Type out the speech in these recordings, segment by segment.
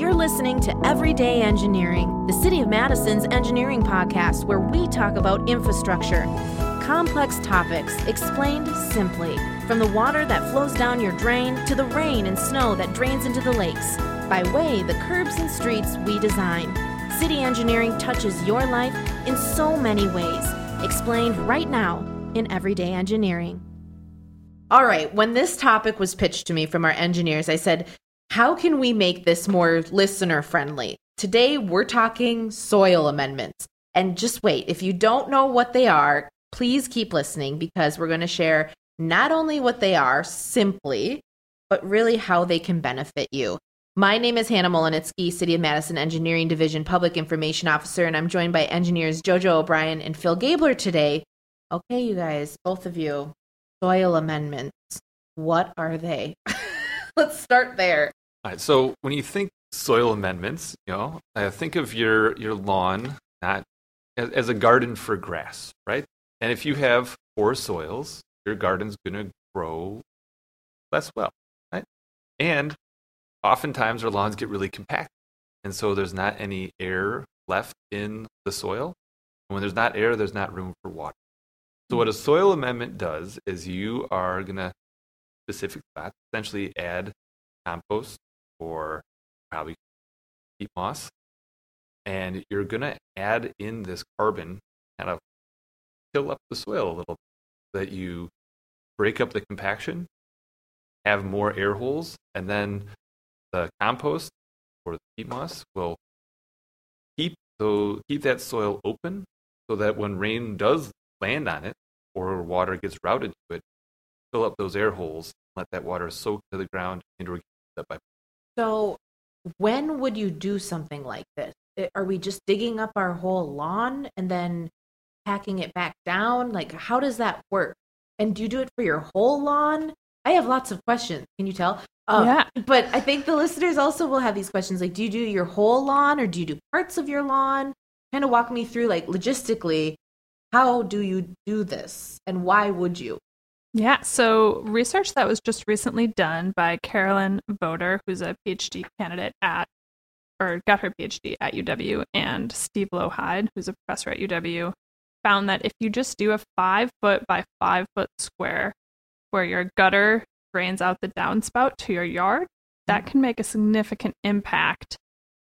You're listening to Everyday Engineering, the City of Madison's engineering podcast where we talk about infrastructure, complex topics explained simply, from the water that flows down your drain to the rain and snow that drains into the lakes, by way the curbs and streets we design. City engineering touches your life in so many ways, explained right now in Everyday Engineering. All right, when this topic was pitched to me from our engineers, I said, how can we make this more listener friendly? Today, we're talking soil amendments. And just wait, if you don't know what they are, please keep listening because we're going to share not only what they are simply, but really how they can benefit you. My name is Hannah Mohelnitzky, City of Madison Engineering Division Public Information Officer, and I'm joined by engineers Jojo O'Brien and Phil Gaebler today. Okay, you guys, both of you, soil amendments. What are they? Let's start there. All right. So when you think soil amendments, you know, uh, think of your your lawn not as, as, a garden for grass, right? And if you have poor soils, your garden's going to grow less well, right? And oftentimes our lawns get really compact, and so there's not any air left in the soil. And when there's not air, there's not room for water. So what a soil amendment does is you are going to specific spots essentially add compost or probably peat moss, and you're going to add in this carbon, kind of fill up the soil a little, bit, so that you break up the compaction, have more air holes, and then the compost or the peat moss will keep so keep that soil open so that when rain does land on it or water gets routed to it, fill up those air holes, let that water soak to the ground and up by so, when would you do something like this? Are we just digging up our whole lawn and then packing it back down? Like, how does that work? And do you do it for your whole lawn? I have lots of questions. Can you tell? Um, yeah. But I think the listeners also will have these questions. Like, do you do your whole lawn or do you do parts of your lawn? Kind of walk me through, like, logistically, how do you do this and why would you? Yeah, so research that was just recently done by Carolyn Voter, who's a PhD candidate at, or got her PhD at UW, and Steve Loheide, who's a professor at UW, found that if you just do a five foot by five foot square where your gutter drains out the downspout to your yard, that can make a significant impact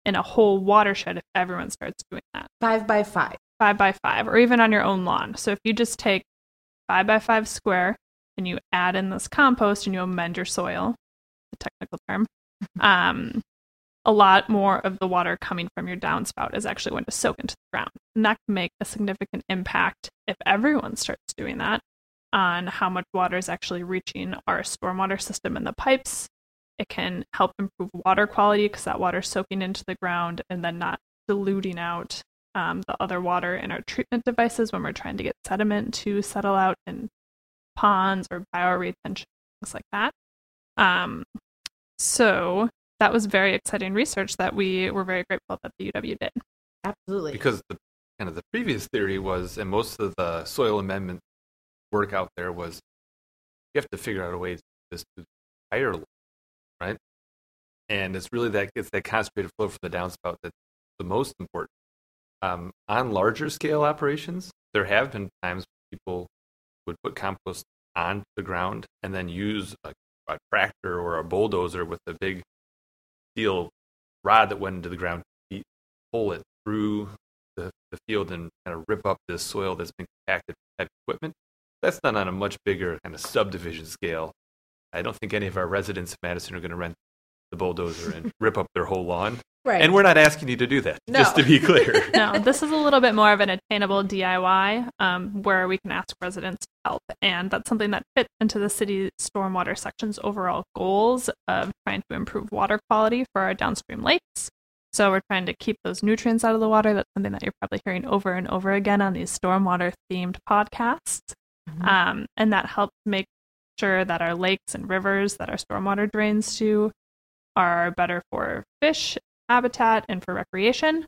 in a whole watershed if everyone starts doing that. Five by five. Five by five, or even on your own lawn. So if you just take five by five square and you add in this compost and you amend your soil, the technical term, mm-hmm. um, a lot more of the water coming from your downspout is actually going to soak into the ground. And that can make a significant impact if everyone starts doing that on how much water is actually reaching our stormwater system and the pipes. It can help improve water quality because that water is soaking into the ground and then not diluting out um, the other water in our treatment devices when we're trying to get sediment to settle out and ponds or bioretention, things like that. Um, so that was very exciting research that we were very grateful that the UW did. Absolutely. Because the kind of the previous theory was, and most of the soil amendment work out there was, you have to figure out a way to this to higher, right? And it's really that it's that concentrated flow from the downspout that's the most important. Um, on larger scale operations, there have been times people would put compost on the ground and then use a, a tractor or a bulldozer with a big steel rod that went into the ground to pull it through the, the field and kind of rip up this soil that's been compacted with heavy equipment. That's not on a much bigger kind of subdivision scale. I don't think any of our residents in Madison are going to rent the bulldozer and rip up their whole lawn. Right. And we're not asking you to do that, no. just to be clear. no, this is a little bit more of an attainable DIY um, where we can ask residents to help. And that's something that fits into the city stormwater section's overall goals of trying to improve water quality for our downstream lakes. So we're trying to keep those nutrients out of the water. That's something that you're probably hearing over and over again on these stormwater themed podcasts. Mm-hmm. Um, and that helps make sure that our lakes and rivers that our stormwater drains to are better for fish habitat and for recreation.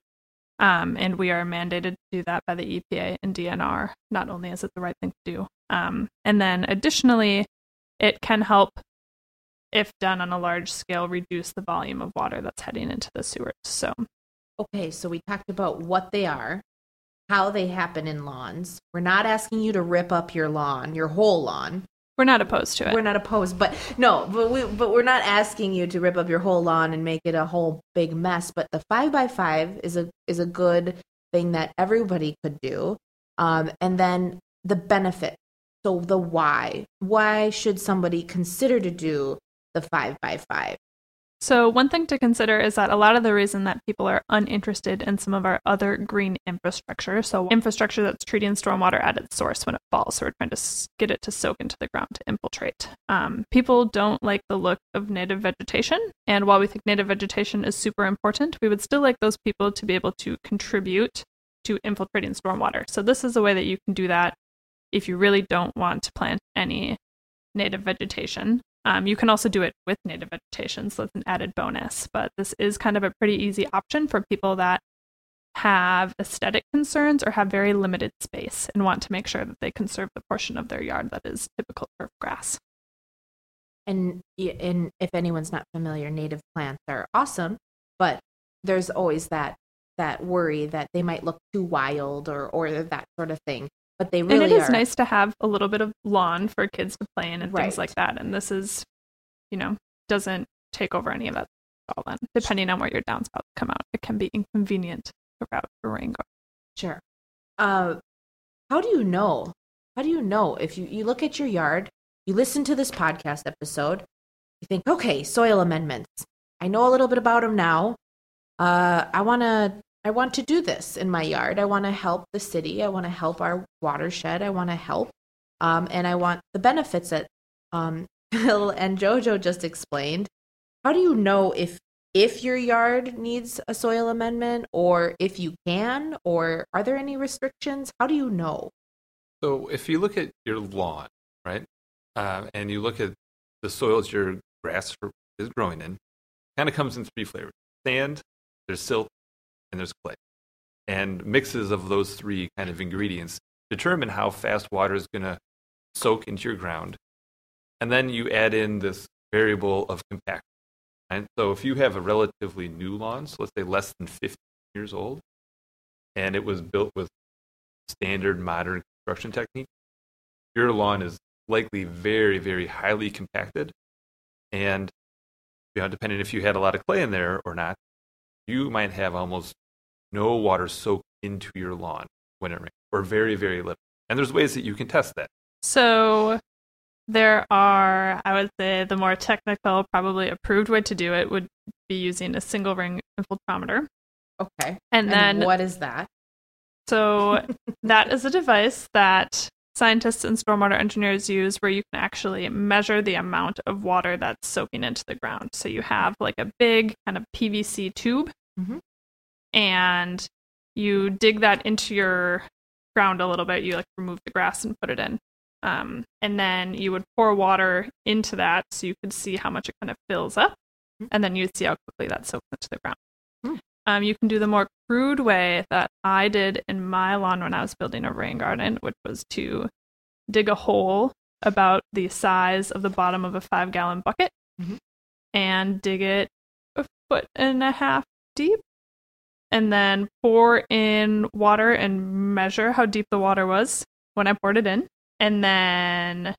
Um, and we are mandated to do that by the EPA and DNR. Not only is it the right thing to do, um, and then additionally, it can help if done on a large scale, reduce the volume of water that's heading into the sewers. So, Okay, so we talked about what they are, how they happen in lawns. We're not asking you to rip up your lawn, your whole lawn. We're not opposed to it. We're not opposed, but no, but we but we're not asking you to rip up your whole lawn and make it a whole big mess. But the five by five is a is a good thing that everybody could do. Um, and then the benefit. So the why. Why should somebody consider to do the five by five? So, one thing to consider is that a lot of the reason that people are uninterested in some of our other green infrastructure, so infrastructure that's treating stormwater at its source when it falls, so we're trying to get it to soak into the ground to infiltrate. Um, people don't like the look of native vegetation, and while we think native vegetation is super important, we would still like those people to be able to contribute to infiltrating stormwater. So, this is a way that you can do that if you really don't want to plant any native vegetation. Um, you can also do it with native vegetation, so that's an added bonus. But this is kind of a pretty easy option for people that have aesthetic concerns or have very limited space and want to make sure that they conserve the portion of their yard that is typical turf grass. And and if anyone's not familiar, native plants are awesome, but there's always that that worry that they might look too wild or or that sort of thing. But they really and it is are. nice to have a little bit of lawn for kids to play in and Right. things like that. And this is, you know, doesn't take over any of that at all then. Depending on where your downspouts come out, it can be inconvenient to route a rain garden. Sure. Uh, how do you know? How do you know if you, you look at your yard, you listen to this podcast episode, you think, okay, soil amendments. I know a little bit about them now. Uh, I want to I want to do this in my yard. I want to help the city. I want to help our watershed. I want to help, um, and I want the benefits that um, and JoJo just explained. How do you know if if your yard needs a soil amendment, or if you can, or are there any restrictions? How do you know? So if you look at your lawn, right, uh, and you look at the soils your grass is growing in, kind of comes in three flavors: sand, there's silt, and there's clay. And mixes of those three kind of ingredients determine how fast water is going to soak into your ground. And then you add in this variable of compaction. And so if you have a relatively new lawn, so let's say less than 50 years old, and it was built with standard modern construction technique, your lawn is likely very, very highly compacted. And you know, depending if you had a lot of clay in there or not, you might have almost no water soaked into your lawn when it rains, or very, very little. And there's ways that you can test that. So there are, I would say, the more technical, probably approved way to do it would be using a single ring infiltrometer. Okay. And then, what is that? so that is a device that scientists and stormwater engineers use where you can actually measure the amount of water that's soaking into the ground. So you have like a big kind of PVC tube, Mhm. And you dig that into your ground a little bit. You like remove the grass and put it in. Um, and then you would pour water into that so you could see how much it kind of fills up, Mhm. and then you'd see how quickly that soaks into the ground. Hmm. Um, you can do the more crude way that I did in my lawn when I was building a rain garden, which was to dig a hole about the size of the bottom of a five gallon bucket Mhm. and dig it a foot and a half deep and then pour in water and measure how deep the water was when I poured it in, and then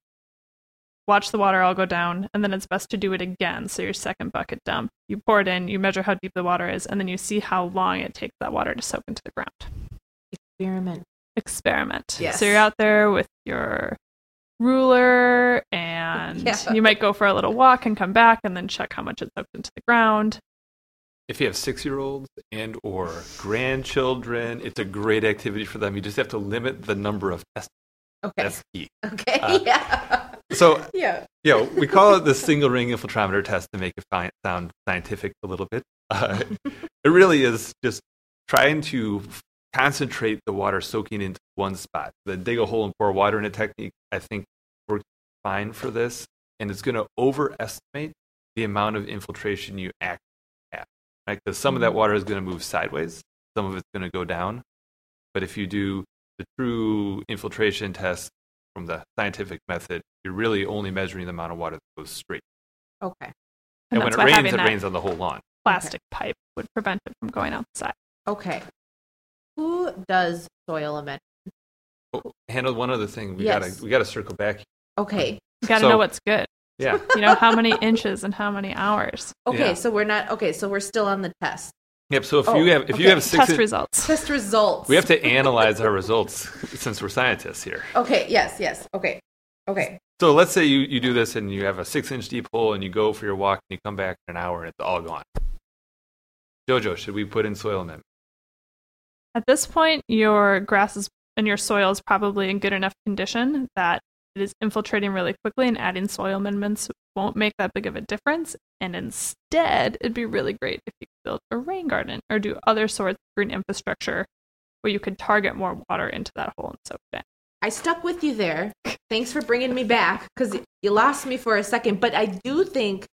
watch the water all go down. And then it's best to do it again. So, your second bucket dump, you pour it in, you measure how deep the water is, and then you see how long it takes that water to soak into the ground. Experiment. Experiment. Yes. So, you're out there with your ruler, and Yeah. you might go for a little walk and come back and then check how much it soaked into the ground. If you have six-year-olds and or grandchildren, it's a great activity for them. You just have to limit the number of tests. Okay. That's key. Okay. Uh, yeah. So Yeah. you know, we call it the single ring infiltrometer test to make it fi- sound scientific a little bit. Uh, it really is just trying to concentrate the water soaking into one spot. The dig a hole and pour water in a technique, I think, works fine for this, and it's going to overestimate the amount of infiltration you actually. Right? Because some of that mm. water is going to move sideways, some of it's going to go down. But if you do the true infiltration test from the scientific method, you're really only measuring the amount of water that goes straight. Okay. And, when it rains, it rains on the whole lawn. plastic pipe would prevent it from going outside. Okay. Who does soil amendment? Oh, handle one other thing. We Yes. gotta we gotta circle back. Okay. You got to So- know what's good. Yeah. You know how many inches and how many hours. Okay, Yeah. so we're not okay, so we're still on the test. Yep. So if Oh, you have if you have six, Test in- results. Test results. we have to analyze our results since we're scientists here. Okay, yes, yes. Okay. Okay. So let's say you, you do this and you have a six inch deep hole and you go for your walk and you come back in an hour and it's all gone. Jojo, should we put in soil amendment? At this point, your grass is and your soil is probably in good enough condition that it is infiltrating really quickly, and adding soil amendments won't make that big of a difference. And instead, it'd be really great if you could build a rain garden or do other sorts of green infrastructure where you could target more water into that hole and soak it in. I stuck with you there. Thanks for bringing me back because you lost me for a second. But I do think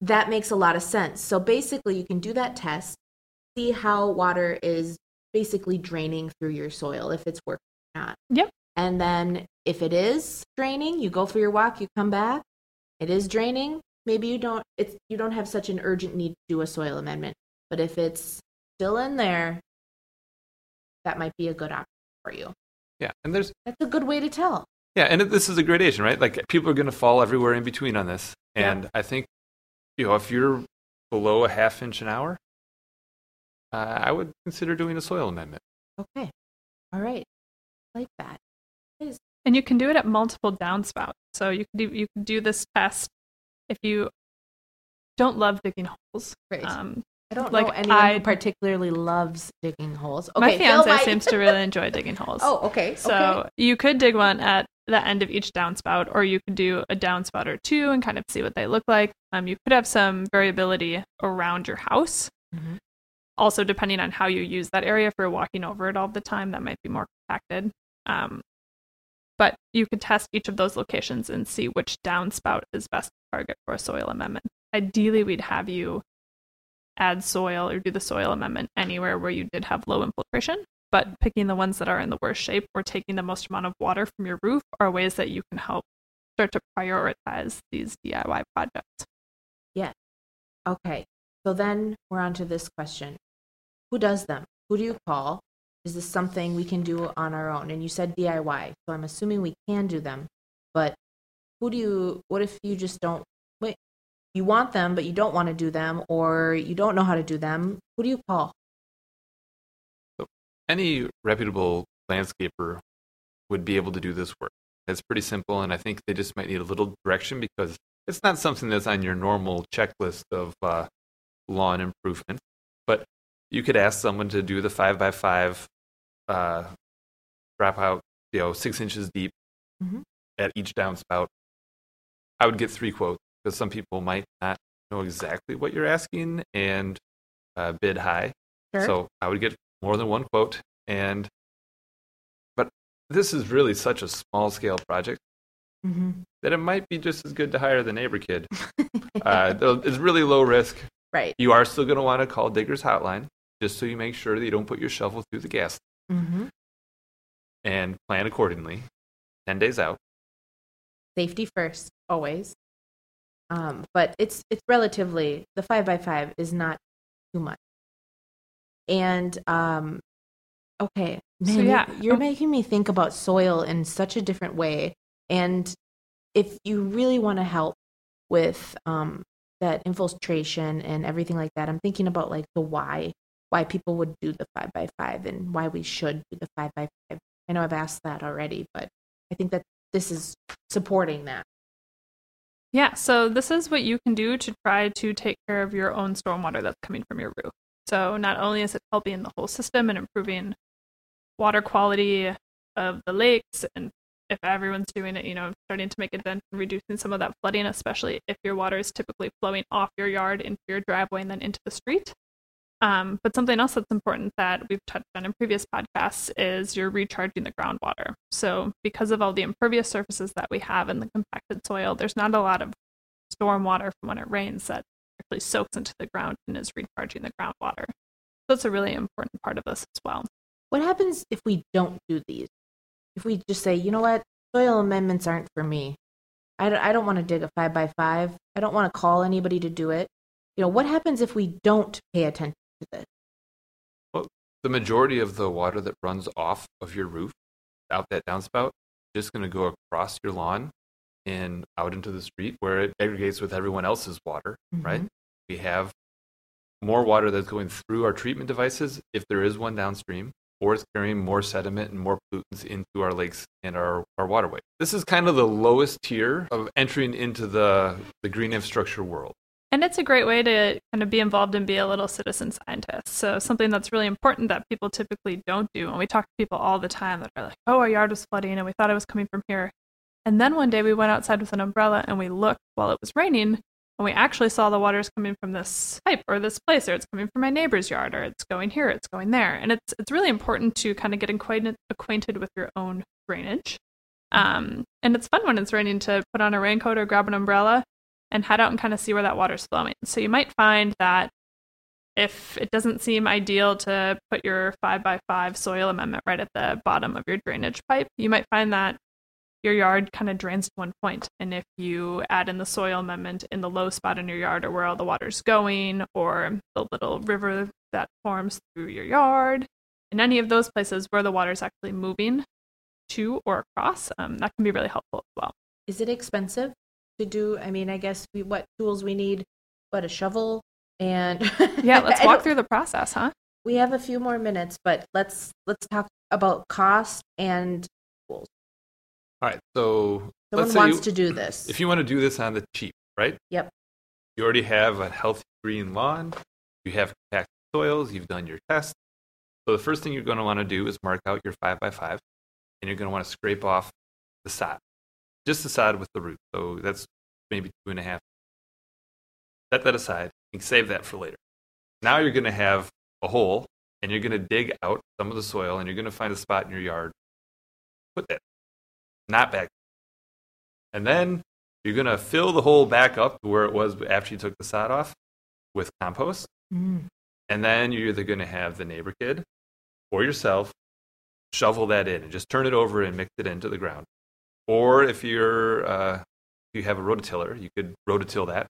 that makes a lot of sense. So basically, you can do that test, see how water is basically draining through your soil, if it's working or not. Yep. And then if it is draining, you go for your walk, you come back. It is draining. Maybe you don't. It's you don't have such an urgent need to do a soil amendment. But if it's still in there, that might be a good option for you. Yeah. And there's That's a good way to tell. Yeah, and this is a gradation, right? Like people are going to fall everywhere in between on this, Yeah. and I think, you know, if you're below a half inch an hour, uh, I would consider doing a soil amendment. Okay. All right. Like that. And you can do it at multiple downspouts. So you could do, you could do this test if you don't love digging holes. Right. Um, I don't like, know anyone I- who particularly loves digging holes. Okay, my fiance seems to really enjoy digging holes. Oh, okay. So okay. you could dig one at the end of each downspout, or you could do a downspout or two and kind of see what they look like. Um, you could have some variability around your house. Mhm. Also, depending on how you use that area, if you're walking over it all the time, that might be more compacted. Um, but you could test each of those locations and see which downspout is best target for a soil amendment. Ideally, we'd have you add soil or do the soil amendment anywhere where you did have low infiltration but picking the ones that are in the worst shape or taking the most amount of water from your roof are ways that you can help start to prioritize these DIY projects. Yeah. Okay. So then we're on to this question. Who does them? Who do you call? Is this something we can do on our own? And you said DIY, so I'm assuming we can do them. But who do you what if you just don't wait you want them but you don't want to do them or you don't know how to do them? Who do you call? Any reputable landscaper would be able to do this work. It's pretty simple, and I think they just might need a little direction because it's not something that's on your normal checklist of uh, lawn improvement. But you could ask someone to do the five by five uh, drop out, you know, six inches deep Mhm. at each downspout. I would get three quotes because some people might not know exactly what you're asking and uh, bid high. Sure. So I would get more than one quote. And but this is really such a small scale project Mm-hmm. that it might be just as good to hire the neighbor kid. Uh, it's really low risk. right. You are still going to want to call Digger's Hotline just so you make sure that you don't put your shovel through the gas Mm-hmm. and plan accordingly. Ten days out. Safety first, always. Um, but it's it's relatively the five by five is not too much. And um, okay, So, yeah. you're, you're Um, making me think about soil in such a different way. And if you really want to help with um, that infiltration and everything like that, I'm thinking about like the why why people would do the five by five and why we should do the five by five. I know I've asked that already, but I think that this is supporting that. Yeah, so this is what you can do to try to take care of your own stormwater that's coming from your roof. So not only is it helping the whole system and improving water quality of the lakes and if everyone's doing it, you know, starting to make a dent in reducing some of that flooding, especially if your water is typically flowing off your yard into your driveway and then into the street. Um, but something else that's important that we've touched on in previous podcasts is you're recharging the groundwater. So, because of all the impervious surfaces that we have in the compacted soil, there's not a lot of storm water from when it rains that actually soaks into the ground and is recharging the groundwater. So, it's a really important part of this as well. What happens if we don't do these? If we just say, you know what, soil amendments aren't for me. I don't, I don't want to dig a five by five. I don't want to call anybody to do it. You know, what happens if we don't pay attention this? Well, the majority of the water that runs off of your roof out that downspout is just going to go across your lawn and out into the street where it aggregates with everyone else's water, right? Mhm. We have more water that's going through our treatment devices if there is one downstream, or it's carrying more sediment and more pollutants into our lakes and our, our waterway. This is kind of the lowest tier of entering into the, the green infrastructure world. And it's a great way to kind of be involved and be a little citizen scientist. So, something that's really important that people typically don't do. And we talk to people all the time that are like, oh, our yard was flooding and we thought it was coming from here. And then one day we went outside with an umbrella and we looked while it was raining and we actually saw the water's coming from this pipe or this place or it's coming from my neighbor's yard or it's going here, it's going there. And it's it's really important to kind of get acquainted acquainted with your own drainage. Um, and it's fun when it's raining to put on a raincoat or grab an umbrella and head out and kind of see where that water's flowing. So you might find that if it doesn't seem ideal to put your five by five soil amendment right at the bottom of your drainage pipe, you might find that your yard kind of drains to one point. And if you add in the soil amendment in the low spot in your yard or where all the water's going, or the little river that forms through your yard, in any of those places where the water is actually moving to or across, um, that can be really helpful as well. Is it expensive to do? I mean, I guess we, what tools we need, what a shovel and Yeah, let's walk through the process, huh? We have a few more minutes, but let's let's talk about cost and tools. All right, so Someone let's say wants you- to do this. If you want to do this on the cheap, right? Yep. You already have a healthy green lawn. You have compacted soils. You've done your test. So the first thing you're going to want to do is mark out your five by five, and you're going to want to scrape off the sod, just the sod with the root. So that's maybe two and a half. Set that aside. and save that for later. Now you're going to have a hole, and you're going to dig out some of the soil, and you're going to find a spot in your yard. Put that, not back and then you're going to fill the hole back up where it was after you took the sod off with compost. Mm. And then you're either going to have the neighbor kid or yourself shovel that in and just turn it over and mix it into the ground. Or if you're uh, you have a rototiller, you could rototill that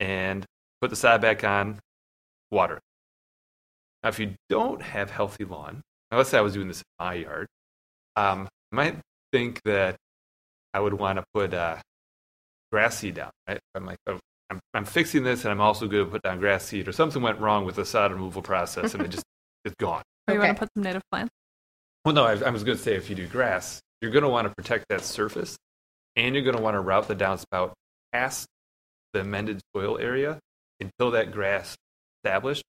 and put the sod back on, water. it. Now, if you don't have healthy lawn, now let's say I was doing this in my yard, um, I might think that I would want to put uh, grass seed down. Right? I'm like, oh, I'm, I'm fixing this, and I'm also going to put down grass seed, or something went wrong with the sod removal process, and it just it's gone. Or you Okay. want to put some native plants. Well, no, I, I was going to say if you do grass, you're going to want to protect that surface, and you're going to want to route the downspout past the amended soil area until that grass is established,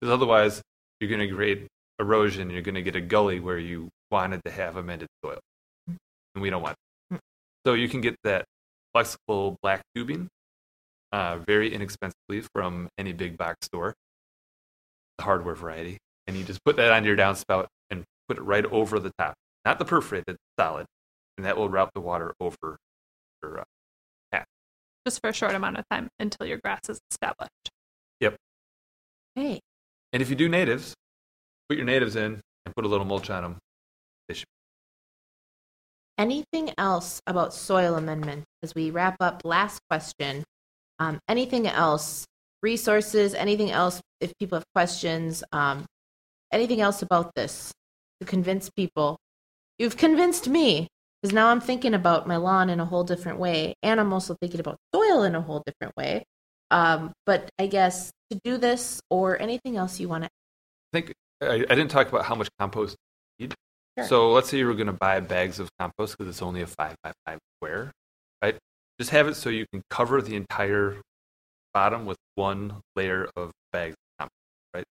because otherwise you're going to create erosion. And you're going to get a gully where you wanted to have amended soil, and we don't want. That. So you can get that flexible black tubing uh, very inexpensively from any big box store, the hardware variety, and you just put that on your downspout and put it right over the top, not the perforated, solid, and that will route the water over your uh, just for a short amount of time until your grass is established. Yep. Hey, And if you do natives, put your natives in and put a little mulch on them. They should. anything else about soil amendment as we wrap up? Last question. Um, anything else? Resources? Anything else? If people have questions, um, anything else about this to convince people? You've convinced me because now I'm thinking about my lawn in a whole different way, and I'm also thinking about soil in a whole different way. Um, but I guess to do this or anything else you want to. I think I, I didn't talk about how much compost you need. Sure. So let's say you were going to buy bags of compost because it's only a five by five square, right? Just have it so you can cover the entire bottom with one layer of bags of compost, right?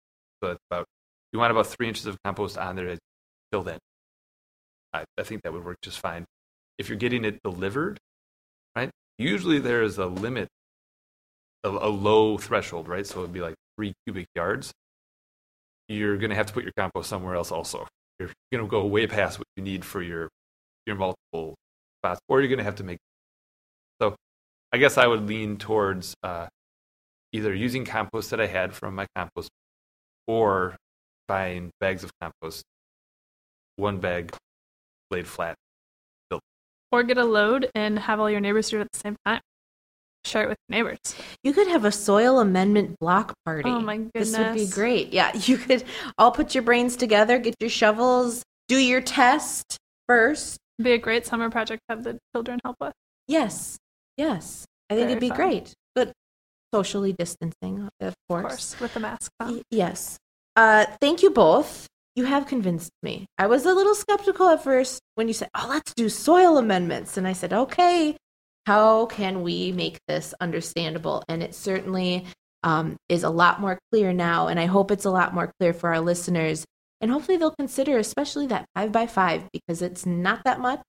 So it's about you want about three inches of compost on there to fill that. I, I think that would work just fine. If you're getting it delivered, right? Usually there is a limit, a, a low threshold, right? So it'd be like three cubic yards you're going to have to put your compost somewhere else also. You're going to go way past what you need for your your multiple spots, or you're going to have to make. So, I guess I would lean towards uh, either using compost that I had from my compost, or buying bags of compost, one bag laid flat. Or get a load and have all your neighbors do it at the same time. Share it with neighbors. You could have a soil amendment block party. Oh my goodness. This would be great. Yeah, you could all put your brains together, get your shovels, do your test first. Be a great summer project to have the children help with. Yes, yes. I think Very it'd be fun. great. But socially distancing, of course. Of course, with the mask on. Y- yes. Uh, thank you both. You have convinced me. I was a little skeptical at first when you said, "Oh, let's do soil amendments," and I said, "Okay, how can we make this understandable?" And it certainly um, is a lot more clear now, and I hope it's a lot more clear for our listeners. And hopefully, they'll consider, especially that five by five, because it's not that much,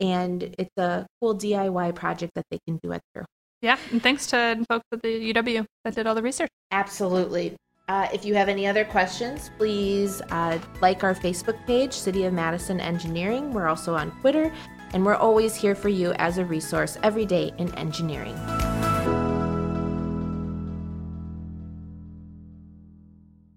and it's a cool DIY project that they can do at their home. Yeah, and thanks to folks at the UW that did all the research. Absolutely. Uh, if you have any other questions, please uh, like our Facebook page, City of Madison Engineering. We're also on Twitter, and we're always here for you as a resource every day in engineering.